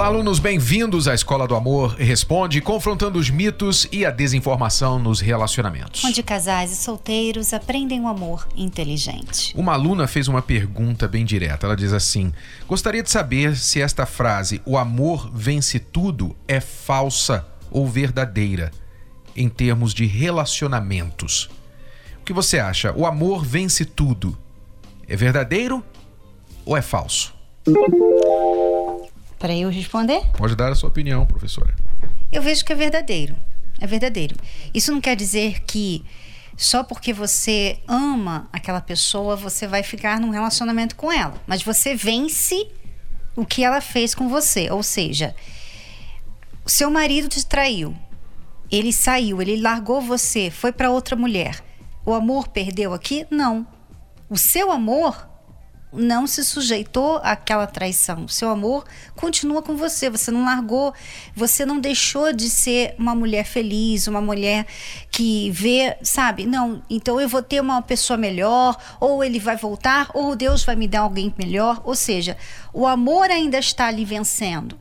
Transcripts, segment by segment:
Olá, alunos, bem-vindos à Escola do Amor Responde, confrontando os mitos e a desinformação nos relacionamentos. Onde casais e solteiros aprendem o amor inteligente. Uma aluna fez uma pergunta bem direta. Ela diz assim: Gostaria de saber se esta frase, o amor vence tudo, é falsa ou verdadeira em termos de relacionamentos. O que você acha? O amor vence tudo. É verdadeiro ou é falso? Para eu responder? Pode dar a sua opinião, professora. Eu vejo que é verdadeiro. É verdadeiro. Isso não quer dizer que só porque você ama aquela pessoa, você vai ficar num relacionamento com ela. Mas você vence o que ela fez com você. Ou seja, seu marido te traiu. Ele saiu, ele largou você, foi para outra mulher. O amor perdeu aqui? Não. O seu amor não se sujeitou àquela traição. Seu amor continua com você. Você não largou, você não deixou de ser uma mulher feliz, uma mulher que vê, sabe? Não, então eu vou ter uma pessoa melhor, ou ele vai voltar, ou Deus vai me dar alguém melhor. Ou seja, o amor ainda está ali vencendo.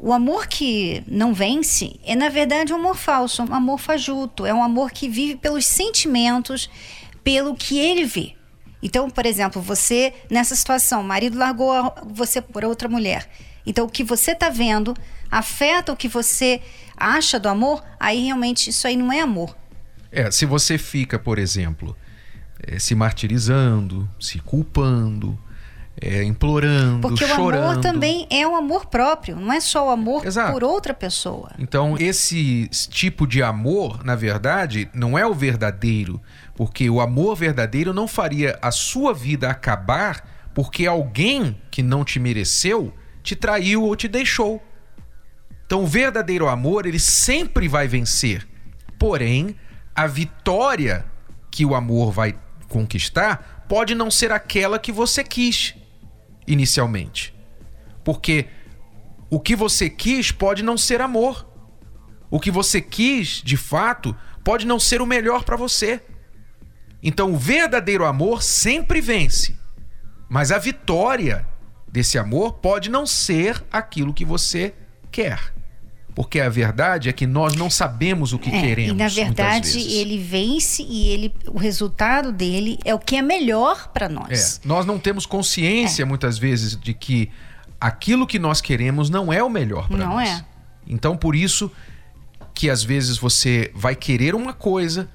O amor que não vence é, na verdade, um amor falso, um amor fajuto. É um amor que vive pelos sentimentos, pelo que ele vê. Então, por exemplo, você, nessa situação, o marido largou você por outra mulher. Então, o que você está vendo afeta o que você acha do amor, aí realmente isso aí não é amor. É, se você fica, por exemplo, é, se martirizando, se culpando, é, implorando, Porque chorando. o amor também é um amor próprio, não é só o amor Exato. por outra pessoa. Então, esse tipo de amor, na verdade, não é o verdadeiro, porque o amor verdadeiro não faria a sua vida acabar porque alguém que não te mereceu te traiu ou te deixou. Então, o verdadeiro amor, ele sempre vai vencer. Porém, a vitória que o amor vai conquistar pode não ser aquela que você quis inicialmente. Porque o que você quis pode não ser amor. O que você quis, de fato, pode não ser o melhor para você. Então, o verdadeiro amor sempre vence. Mas a vitória desse amor pode não ser aquilo que você quer. Porque a verdade é que nós não sabemos o que É, queremos. e na verdade, ele vence e ele, o resultado dele é o que é melhor para nós. É, nós não temos consciência muitas vezes de que aquilo que nós queremos não é o melhor para Não nós. é. Então por isso que às vezes você vai querer uma coisa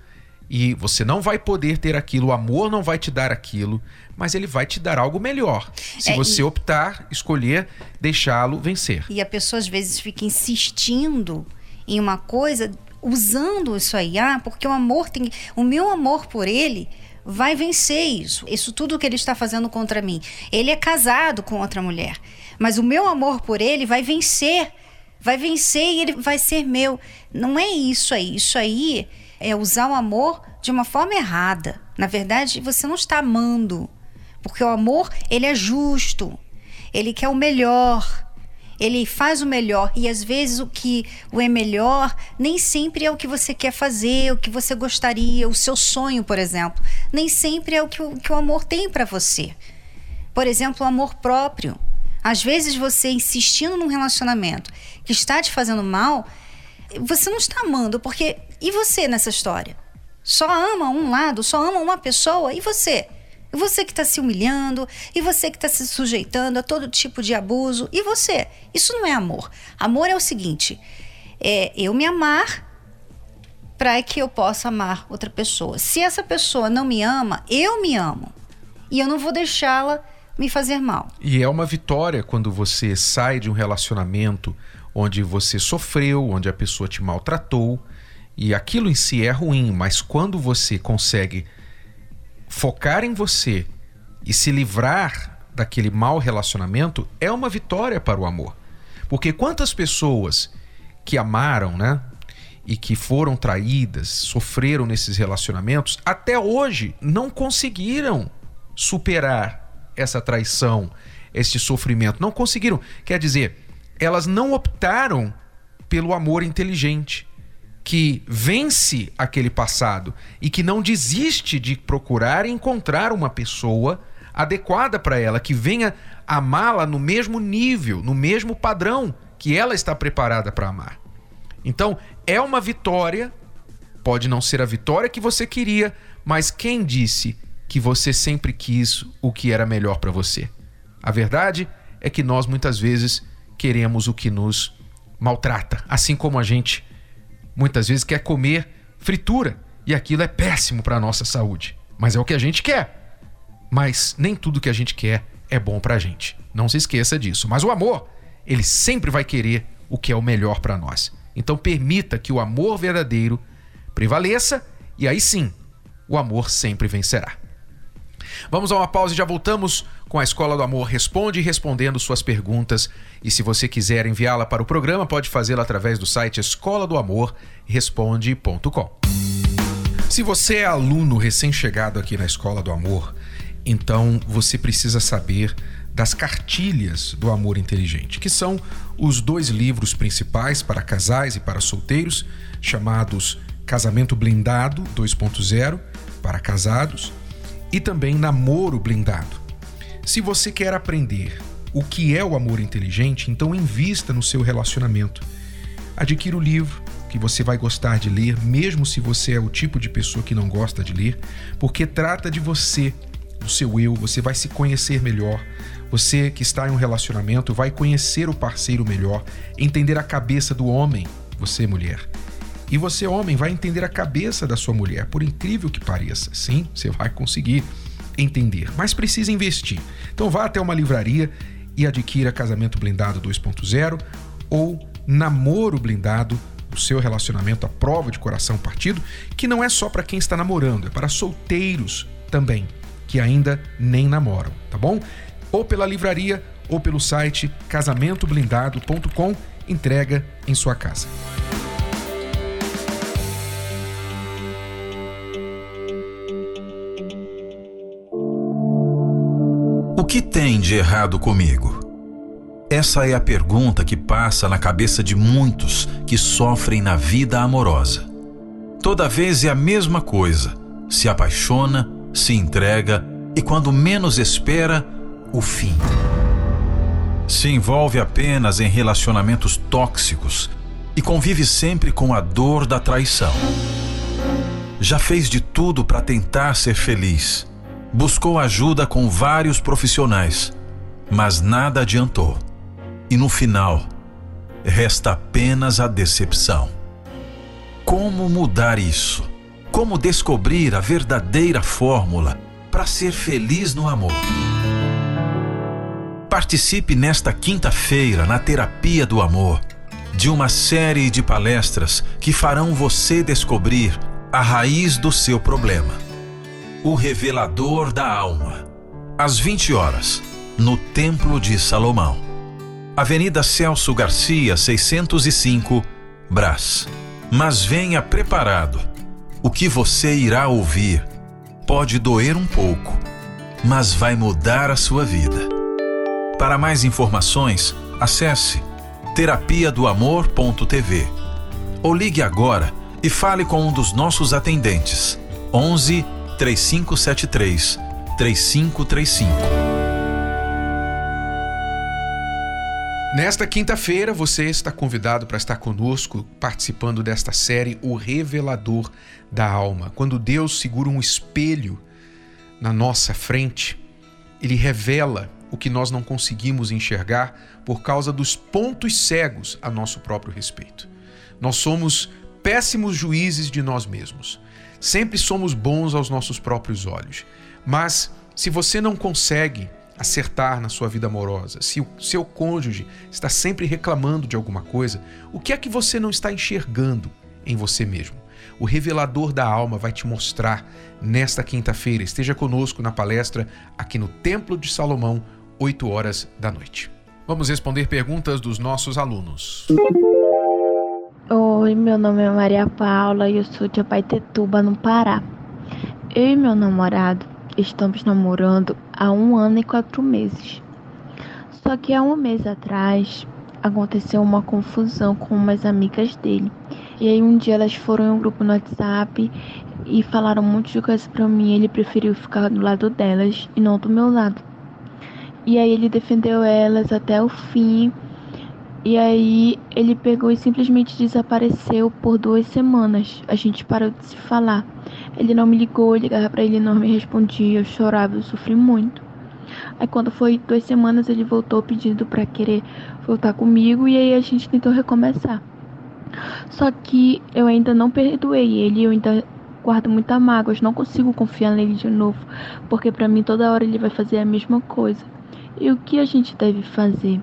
e você não vai poder ter aquilo, o amor não vai te dar aquilo, mas ele vai te dar algo melhor. Se É, você e- optar, escolher deixá-lo vencer. E a pessoa às vezes fica insistindo em uma coisa, usando isso aí, ah, porque o amor tem. O meu amor por ele vai vencer isso. Isso tudo que ele está fazendo contra mim. Ele é casado com outra mulher. Mas o meu amor por ele vai vencer. Vai vencer e ele vai ser meu. Não é isso aí. Isso aí é usar o amor de uma forma errada. Na verdade, você não está amando. Porque o amor, ele é justo. Ele quer o melhor. Ele faz o melhor e às vezes o que o é melhor nem sempre é o que você quer fazer, o que você gostaria, o seu sonho, por exemplo, nem sempre é o que o, que o amor tem para você. Por exemplo, o amor próprio. Às vezes você insistindo num relacionamento que está te fazendo mal, você não está amando, porque e você nessa história? Só ama um lado, só ama uma pessoa, e você? E você que está se humilhando, e você que está se sujeitando a todo tipo de abuso, e você? Isso não é amor. Amor é o seguinte: é eu me amar para que eu possa amar outra pessoa. Se essa pessoa não me ama, eu me amo. E eu não vou deixá-la me fazer mal. E é uma vitória quando você sai de um relacionamento onde você sofreu, onde a pessoa te maltratou, e aquilo em si é ruim, mas quando você consegue focar em você e se livrar daquele mau relacionamento, é uma vitória para o amor. Porque quantas pessoas que amaram, né? E que foram traídas, sofreram nesses relacionamentos, até hoje não conseguiram superar essa traição, esse sofrimento. Não conseguiram. Quer dizer, elas não optaram pelo amor inteligente, que vence aquele passado e que não desiste de procurar encontrar uma pessoa adequada para ela, que venha amá-la no mesmo nível, no mesmo padrão que ela está preparada para amar. Então, é uma vitória, pode não ser a vitória que você queria, mas quem disse que você sempre quis o que era melhor para você? A verdade é que nós muitas vezes queremos o que nos maltrata, assim como a gente muitas vezes quer comer fritura e aquilo é péssimo para nossa saúde, mas é o que a gente quer. Mas nem tudo que a gente quer é bom para a gente. Não se esqueça disso. Mas o amor, ele sempre vai querer o que é o melhor para nós. Então permita que o amor verdadeiro prevaleça e aí sim, o amor sempre vencerá. Vamos a uma pausa e já voltamos com a Escola do Amor Responde respondendo suas perguntas. E se você quiser enviá-la para o programa, pode fazê-la através do site escola do amor responde.com. Se você é aluno recém-chegado aqui na Escola do Amor, então você precisa saber das cartilhas do amor inteligente, que são os dois livros principais para casais e para solteiros, chamados Casamento Blindado 2.0 para casados e também Namoro Blindado. Se você quer aprender o que é o amor inteligente, então invista no seu relacionamento. Adquira o livro que você vai gostar de ler, mesmo se você é o tipo de pessoa que não gosta de ler, porque trata de você, do seu eu, você vai se conhecer melhor. Você que está em um relacionamento vai conhecer o parceiro melhor, entender a cabeça do homem, você mulher. E você, homem, vai entender a cabeça da sua mulher, por incrível que pareça. Sim, você vai conseguir entender, mas precisa investir. Então vá até uma livraria e adquira Casamento Blindado 2.0 ou Namoro Blindado, o seu relacionamento à prova de coração partido, que não é só para quem está namorando, é para solteiros também, que ainda nem namoram, tá bom? Ou pela livraria ou pelo site casamentoblindado.com, entrega em sua casa. O que tem de errado comigo? Essa é a pergunta que passa na cabeça de muitos que sofrem na vida amorosa. Toda vez é a mesma coisa: se apaixona, se entrega e, quando menos espera, o fim. Se envolve apenas em relacionamentos tóxicos e convive sempre com a dor da traição. Já fez de tudo para tentar ser feliz buscou ajuda com vários profissionais, mas nada adiantou. E no final, resta apenas a decepção. Como mudar isso? Como descobrir a verdadeira fórmula para ser feliz no amor? Participe nesta quinta-feira na Terapia do Amor de uma série de palestras que farão você descobrir a raiz do seu problema o revelador da alma. Às 20 horas, no Templo de Salomão. Avenida Celso Garcia, 605, Brás. Mas venha preparado. O que você irá ouvir pode doer um pouco, mas vai mudar a sua vida. Para mais informações, acesse terapia do amor.tv ou ligue agora e fale com um dos nossos atendentes. 11 3573 3535. Nesta quinta-feira, você está convidado para estar conosco participando desta série O Revelador da Alma. Quando Deus segura um espelho na nossa frente, ele revela o que nós não conseguimos enxergar por causa dos pontos cegos a nosso próprio respeito. Nós somos péssimos juízes de nós mesmos. Sempre somos bons aos nossos próprios olhos. Mas se você não consegue acertar na sua vida amorosa, se o seu cônjuge está sempre reclamando de alguma coisa, o que é que você não está enxergando em você mesmo? O revelador da alma vai te mostrar nesta quinta-feira. Esteja conosco na palestra aqui no Templo de Salomão, 8 horas da noite. Vamos responder perguntas dos nossos alunos. Oi, meu nome é Maria Paula e eu sou de Abaitetuba, no Pará. Eu e meu namorado estamos namorando há um ano e quatro meses. Só que há um mês atrás aconteceu uma confusão com umas amigas dele. E aí um dia elas foram em um grupo no WhatsApp e falaram um monte de coisas pra mim. Ele preferiu ficar do lado delas e não do meu lado. E aí ele defendeu elas até o fim. E aí ele pegou e simplesmente desapareceu por duas semanas. A gente parou de se falar. Ele não me ligou, eu ligava para ele não me respondia, eu chorava, eu sofri muito. Aí quando foi duas semanas ele voltou pedindo para querer voltar comigo e aí a gente tentou recomeçar. Só que eu ainda não perdoei ele, eu ainda guardo muita mágoa, eu não consigo confiar nele de novo, porque para mim toda hora ele vai fazer a mesma coisa. E o que a gente deve fazer,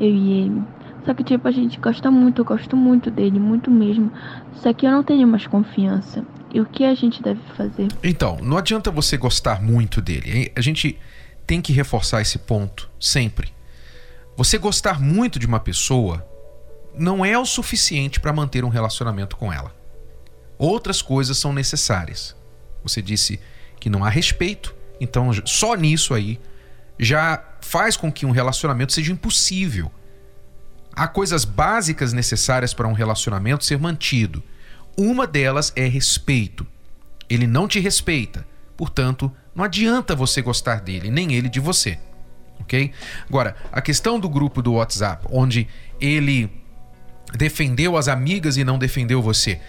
eu e ele? Só que tipo a gente gosta muito, eu gosto muito dele, muito mesmo. Só que eu não tenho mais confiança. E o que a gente deve fazer? Então, não adianta você gostar muito dele. A gente tem que reforçar esse ponto sempre. Você gostar muito de uma pessoa não é o suficiente para manter um relacionamento com ela. Outras coisas são necessárias. Você disse que não há respeito, então só nisso aí já faz com que um relacionamento seja impossível. Há coisas básicas necessárias para um relacionamento ser mantido. Uma delas é respeito. Ele não te respeita, portanto, não adianta você gostar dele, nem ele de você. Ok? Agora, a questão do grupo do WhatsApp, onde ele defendeu as amigas e não defendeu você.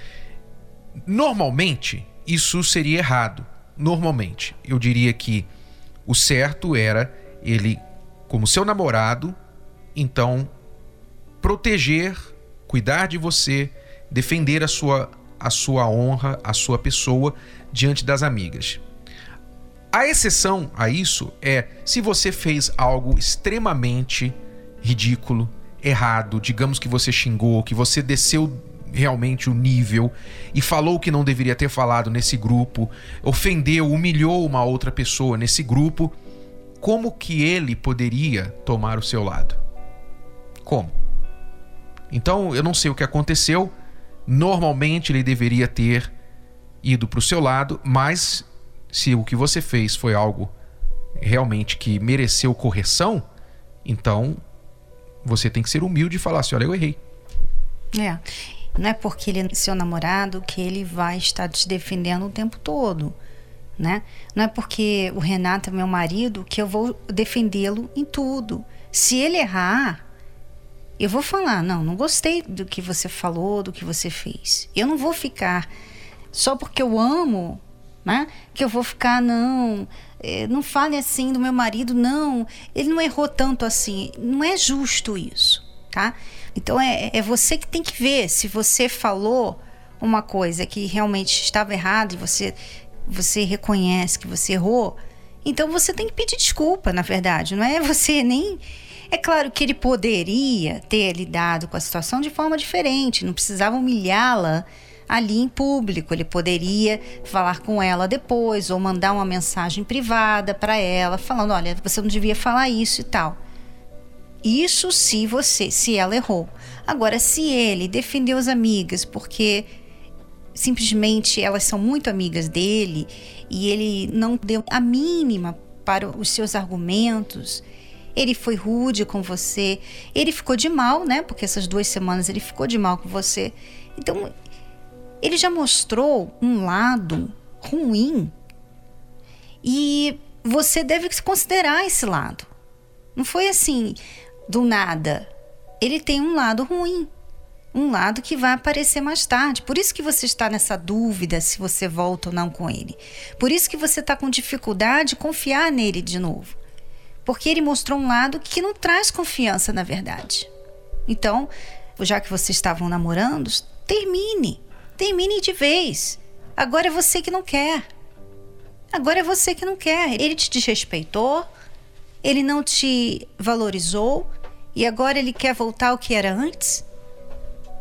Normalmente, isso seria errado. Normalmente, eu diria que o certo era ele, como seu namorado, então proteger, cuidar de você, defender a sua, a sua honra, a sua pessoa diante das amigas. A exceção a isso é se você fez algo extremamente ridículo, errado, digamos que você xingou, que você desceu realmente o nível e falou o que não deveria ter falado nesse grupo, ofendeu, humilhou uma outra pessoa nesse grupo, como que ele poderia tomar o seu lado? Como? Então, eu não sei o que aconteceu. Normalmente ele deveria ter ido para o seu lado, mas se o que você fez foi algo realmente que mereceu correção, então você tem que ser humilde e falar assim: olha, eu errei. É. Não é porque ele é seu namorado que ele vai estar te defendendo o tempo todo. Né? Não é porque o Renato é meu marido que eu vou defendê-lo em tudo. Se ele errar, eu vou falar: não, não gostei do que você falou, do que você fez. Eu não vou ficar só porque eu amo, né? Que eu vou ficar, não, é, não fale assim do meu marido, não, ele não errou tanto assim. Não é justo isso, tá? Então é, é você que tem que ver se você falou uma coisa que realmente estava errado e você, você reconhece que você errou. Então você tem que pedir desculpa, na verdade. Não é você nem. É claro que ele poderia ter lidado com a situação de forma diferente, não precisava humilhá-la ali em público. Ele poderia falar com ela depois ou mandar uma mensagem privada para ela, falando: olha, você não devia falar isso e tal. Isso se você, se ela errou. Agora, se ele defendeu as amigas porque simplesmente elas são muito amigas dele e ele não deu a mínima para os seus argumentos, ele foi rude com você, ele ficou de mal, né? Porque essas duas semanas ele ficou de mal com você. Então, ele já mostrou um lado ruim e você deve considerar esse lado. Não foi assim do nada. Ele tem um lado ruim, um lado que vai aparecer mais tarde. Por isso que você está nessa dúvida se você volta ou não com ele. Por isso que você está com dificuldade de confiar nele de novo. Porque ele mostrou um lado que não traz confiança, na verdade. Então, já que vocês estavam namorando, termine. Termine de vez. Agora é você que não quer. Agora é você que não quer. Ele te desrespeitou, ele não te valorizou e agora ele quer voltar ao que era antes?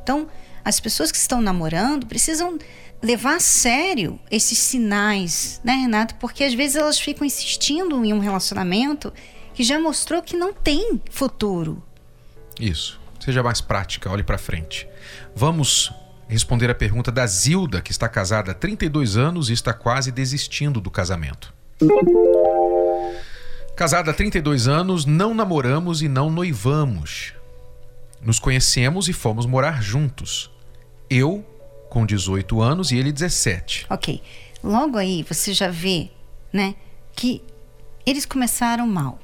Então, as pessoas que estão namorando precisam levar a sério esses sinais, né, Renato? Porque às vezes elas ficam insistindo em um relacionamento que já mostrou que não tem futuro. Isso. Seja mais prática, olhe para frente. Vamos responder a pergunta da Zilda, que está casada há 32 anos e está quase desistindo do casamento. Casada há 32 anos, não namoramos e não noivamos. Nos conhecemos e fomos morar juntos. Eu com 18 anos e ele 17. Ok. Logo aí você já vê, né, que eles começaram mal.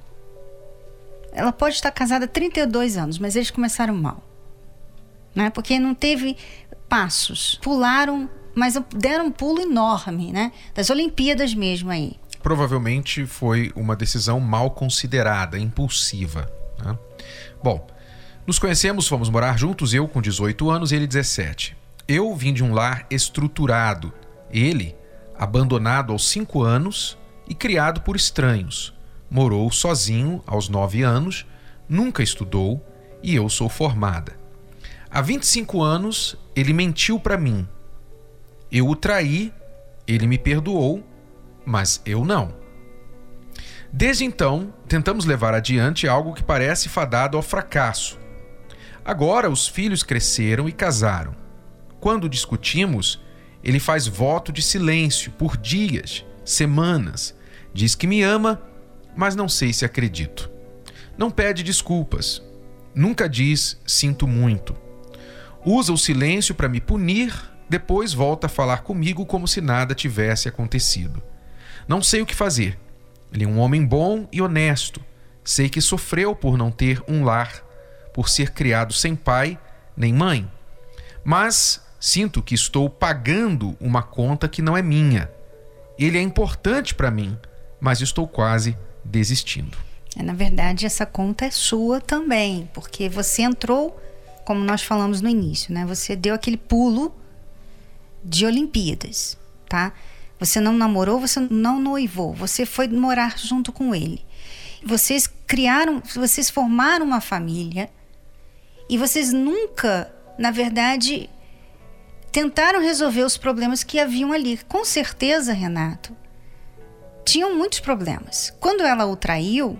Ela pode estar casada há 32 anos, mas eles começaram mal. Né? Porque não teve passos. Pularam, mas deram um pulo enorme, né? Das Olimpíadas mesmo aí. Provavelmente foi uma decisão mal considerada, impulsiva. Né? Bom, nos conhecemos, fomos morar juntos, eu com 18 anos ele 17. Eu vim de um lar estruturado, ele abandonado aos 5 anos e criado por estranhos. Morou sozinho aos 9 anos, nunca estudou e eu sou formada. Há 25 anos, ele mentiu para mim. Eu o traí, ele me perdoou, mas eu não. Desde então, tentamos levar adiante algo que parece fadado ao fracasso. Agora os filhos cresceram e casaram. Quando discutimos, ele faz voto de silêncio por dias, semanas. Diz que me ama, mas não sei se acredito. Não pede desculpas. Nunca diz sinto muito. Usa o silêncio para me punir, depois volta a falar comigo como se nada tivesse acontecido. Não sei o que fazer. Ele é um homem bom e honesto. Sei que sofreu por não ter um lar, por ser criado sem pai nem mãe. Mas sinto que estou pagando uma conta que não é minha. Ele é importante para mim, mas estou quase desistindo. É, na verdade, essa conta é sua também, porque você entrou como nós falamos no início, né? Você deu aquele pulo de Olimpíadas, tá? Você não namorou, você não noivou, você foi morar junto com ele. Vocês criaram, vocês formaram uma família e vocês nunca, na verdade, tentaram resolver os problemas que haviam ali. Com certeza, Renato, tinham muitos problemas. Quando ela o traiu,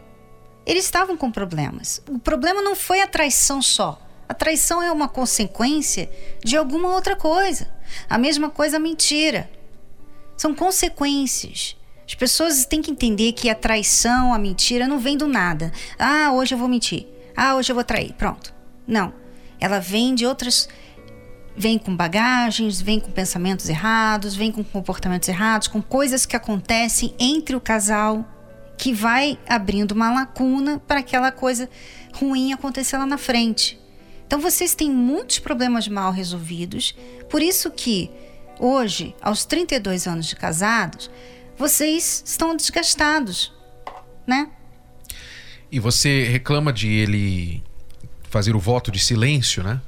eles estavam com problemas. O problema não foi a traição só. A traição é uma consequência de alguma outra coisa. A mesma coisa a mentira. São consequências. As pessoas têm que entender que a traição, a mentira não vem do nada. Ah, hoje eu vou mentir. Ah, hoje eu vou trair. Pronto. Não. Ela vem de outras vem com bagagens, vem com pensamentos errados, vem com comportamentos errados, com coisas que acontecem entre o casal que vai abrindo uma lacuna para aquela coisa ruim acontecer lá na frente. Então vocês têm muitos problemas mal resolvidos, por isso que hoje, aos 32 anos de casados, vocês estão desgastados, né? E você reclama de ele fazer o voto de silêncio, né?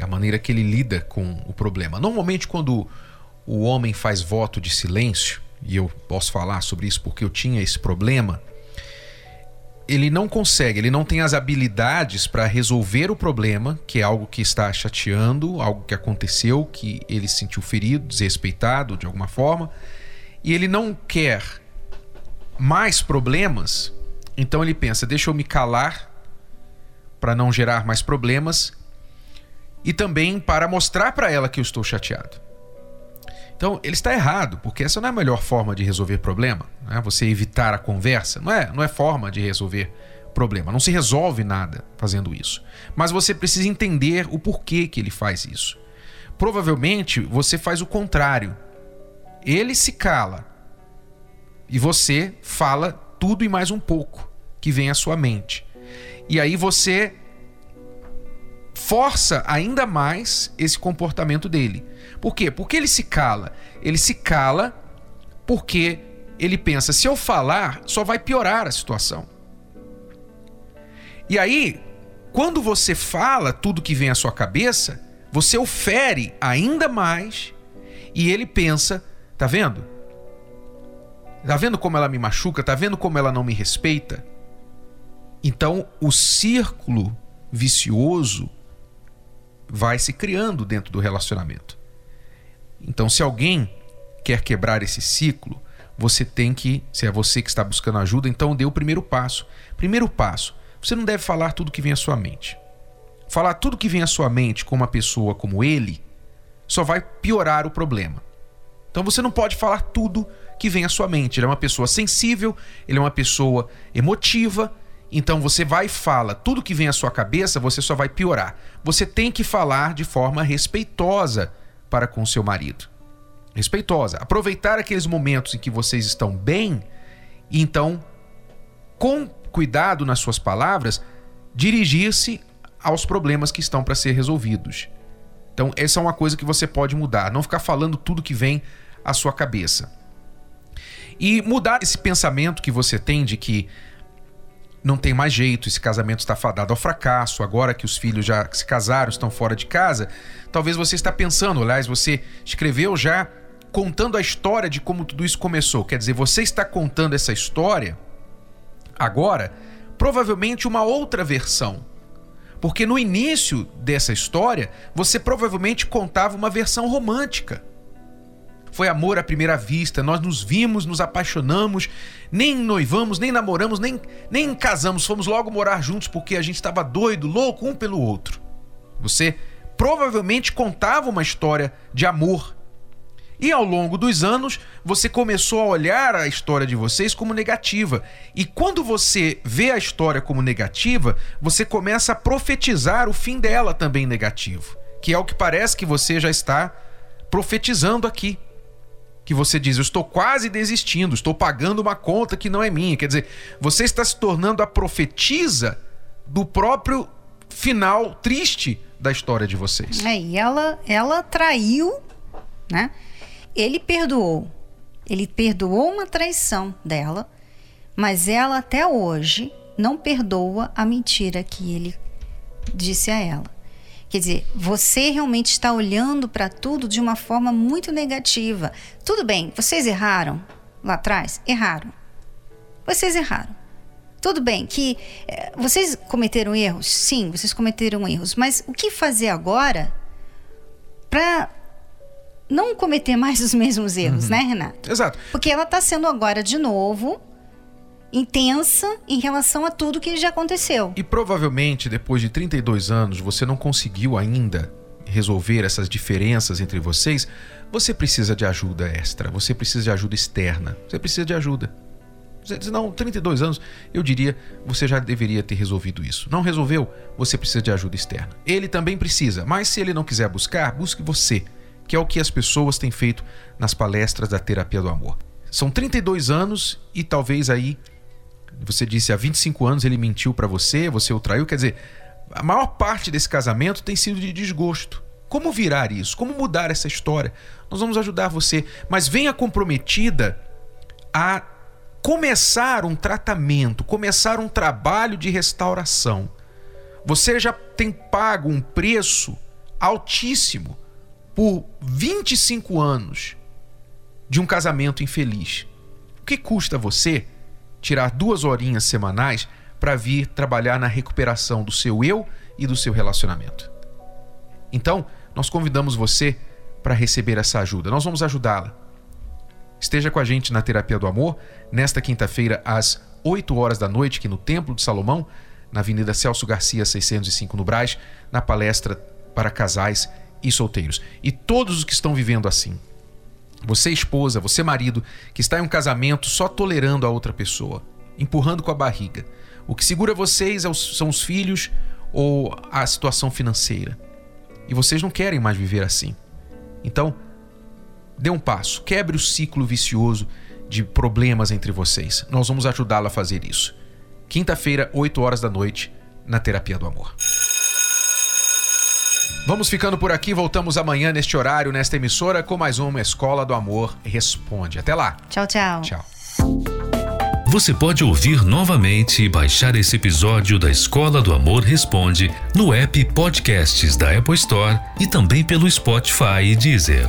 A maneira que ele lida com o problema. Normalmente, quando o homem faz voto de silêncio, e eu posso falar sobre isso porque eu tinha esse problema, ele não consegue, ele não tem as habilidades para resolver o problema, que é algo que está chateando, algo que aconteceu, que ele se sentiu ferido, desrespeitado de alguma forma, e ele não quer mais problemas, então ele pensa: deixa eu me calar para não gerar mais problemas e também para mostrar para ela que eu estou chateado. Então, ele está errado, porque essa não é a melhor forma de resolver problema. Né? Você evitar a conversa não é, não é forma de resolver problema. Não se resolve nada fazendo isso. Mas você precisa entender o porquê que ele faz isso. Provavelmente você faz o contrário. Ele se cala e você fala tudo e mais um pouco que vem à sua mente. E aí você força ainda mais esse comportamento dele. Por quê? Porque ele se cala. Ele se cala porque ele pensa: se eu falar, só vai piorar a situação. E aí, quando você fala tudo que vem à sua cabeça, você o fere ainda mais e ele pensa: tá vendo? Tá vendo como ela me machuca? Tá vendo como ela não me respeita? Então, o círculo vicioso vai se criando dentro do relacionamento. Então, se alguém quer quebrar esse ciclo, você tem que, se é você que está buscando ajuda, então dê o primeiro passo. Primeiro passo, você não deve falar tudo que vem à sua mente. Falar tudo que vem à sua mente com uma pessoa como ele só vai piorar o problema. Então você não pode falar tudo que vem à sua mente. Ele é uma pessoa sensível, ele é uma pessoa emotiva, Então você vai e fala, tudo que vem à sua cabeça, você só vai piorar. Você tem que falar de forma respeitosa para com seu marido. Respeitosa. Aproveitar aqueles momentos em que vocês estão bem e então, com cuidado nas suas palavras, dirigir-se aos problemas que estão para ser resolvidos. Então, essa é uma coisa que você pode mudar, não ficar falando tudo que vem à sua cabeça. E mudar esse pensamento que você tem de que não tem mais jeito, esse casamento está fadado ao fracasso, agora que os filhos já se casaram, estão fora de casa, talvez você está pensando, aliás, você escreveu já contando a história de como tudo isso começou. Quer dizer, você está contando essa história agora, provavelmente uma outra versão. Porque no início dessa história, você provavelmente contava uma versão romântica foi amor à primeira vista, nós nos vimos, nos apaixonamos, nem noivamos, nem namoramos, nem, nem casamos, fomos logo morar juntos porque a gente estava doido, louco um pelo outro. Você provavelmente contava uma história de amor. E ao longo dos anos, você começou a olhar a história de vocês como negativa. E quando você vê a história como negativa, você começa a profetizar o fim dela também negativo, que é o que parece que você já está profetizando aqui que você diz, eu estou quase desistindo, estou pagando uma conta que não é minha. Quer dizer, você está se tornando a profetisa do próprio final triste da história de vocês. É, e ela, ela traiu, né? Ele perdoou. Ele perdoou uma traição dela, mas ela até hoje não perdoa a mentira que ele disse a ela. Quer dizer, você realmente está olhando para tudo de uma forma muito negativa. Tudo bem, vocês erraram lá atrás? Erraram. Vocês erraram. Tudo bem que é, vocês cometeram erros? Sim, vocês cometeram erros. Mas o que fazer agora para não cometer mais os mesmos erros, uhum. né, Renato? Exato. Porque ela está sendo agora de novo intensa em relação a tudo que já aconteceu. E provavelmente depois de 32 anos você não conseguiu ainda resolver essas diferenças entre vocês, você precisa de ajuda extra, você precisa de ajuda externa, você precisa de ajuda. Você diz, não, 32 anos, eu diria, você já deveria ter resolvido isso. Não resolveu? Você precisa de ajuda externa. Ele também precisa, mas se ele não quiser buscar, busque você, que é o que as pessoas têm feito nas palestras da terapia do amor. São 32 anos e talvez aí você disse há 25 anos ele mentiu para você, você o traiu, quer dizer, a maior parte desse casamento tem sido de desgosto. Como virar isso? Como mudar essa história? Nós vamos ajudar você, mas venha comprometida a começar um tratamento, começar um trabalho de restauração. Você já tem pago um preço altíssimo por 25 anos de um casamento infeliz. O que custa você tirar duas horinhas semanais para vir trabalhar na recuperação do seu eu e do seu relacionamento. Então, nós convidamos você para receber essa ajuda. Nós vamos ajudá-la. Esteja com a gente na Terapia do Amor, nesta quinta-feira, às 8 horas da noite, aqui no Templo de Salomão, na Avenida Celso Garcia, 605, no Braz, na palestra para casais e solteiros. E todos os que estão vivendo assim, você, esposa, você, marido, que está em um casamento só tolerando a outra pessoa, empurrando com a barriga. O que segura vocês é são os filhos ou a situação financeira. E vocês não querem mais viver assim. Então, dê um passo, quebre o ciclo vicioso de problemas entre vocês. Nós vamos ajudá-lo a fazer isso. Quinta-feira, 8 horas da noite, na Terapia do Amor. Vamos ficando por aqui, voltamos amanhã neste horário, nesta emissora, com mais uma Escola do Amor Responde. Até lá. Tchau, tchau. Tchau. Você pode ouvir novamente e baixar esse episódio da Escola do Amor Responde no app Podcasts da Apple Store e também pelo Spotify e Deezer.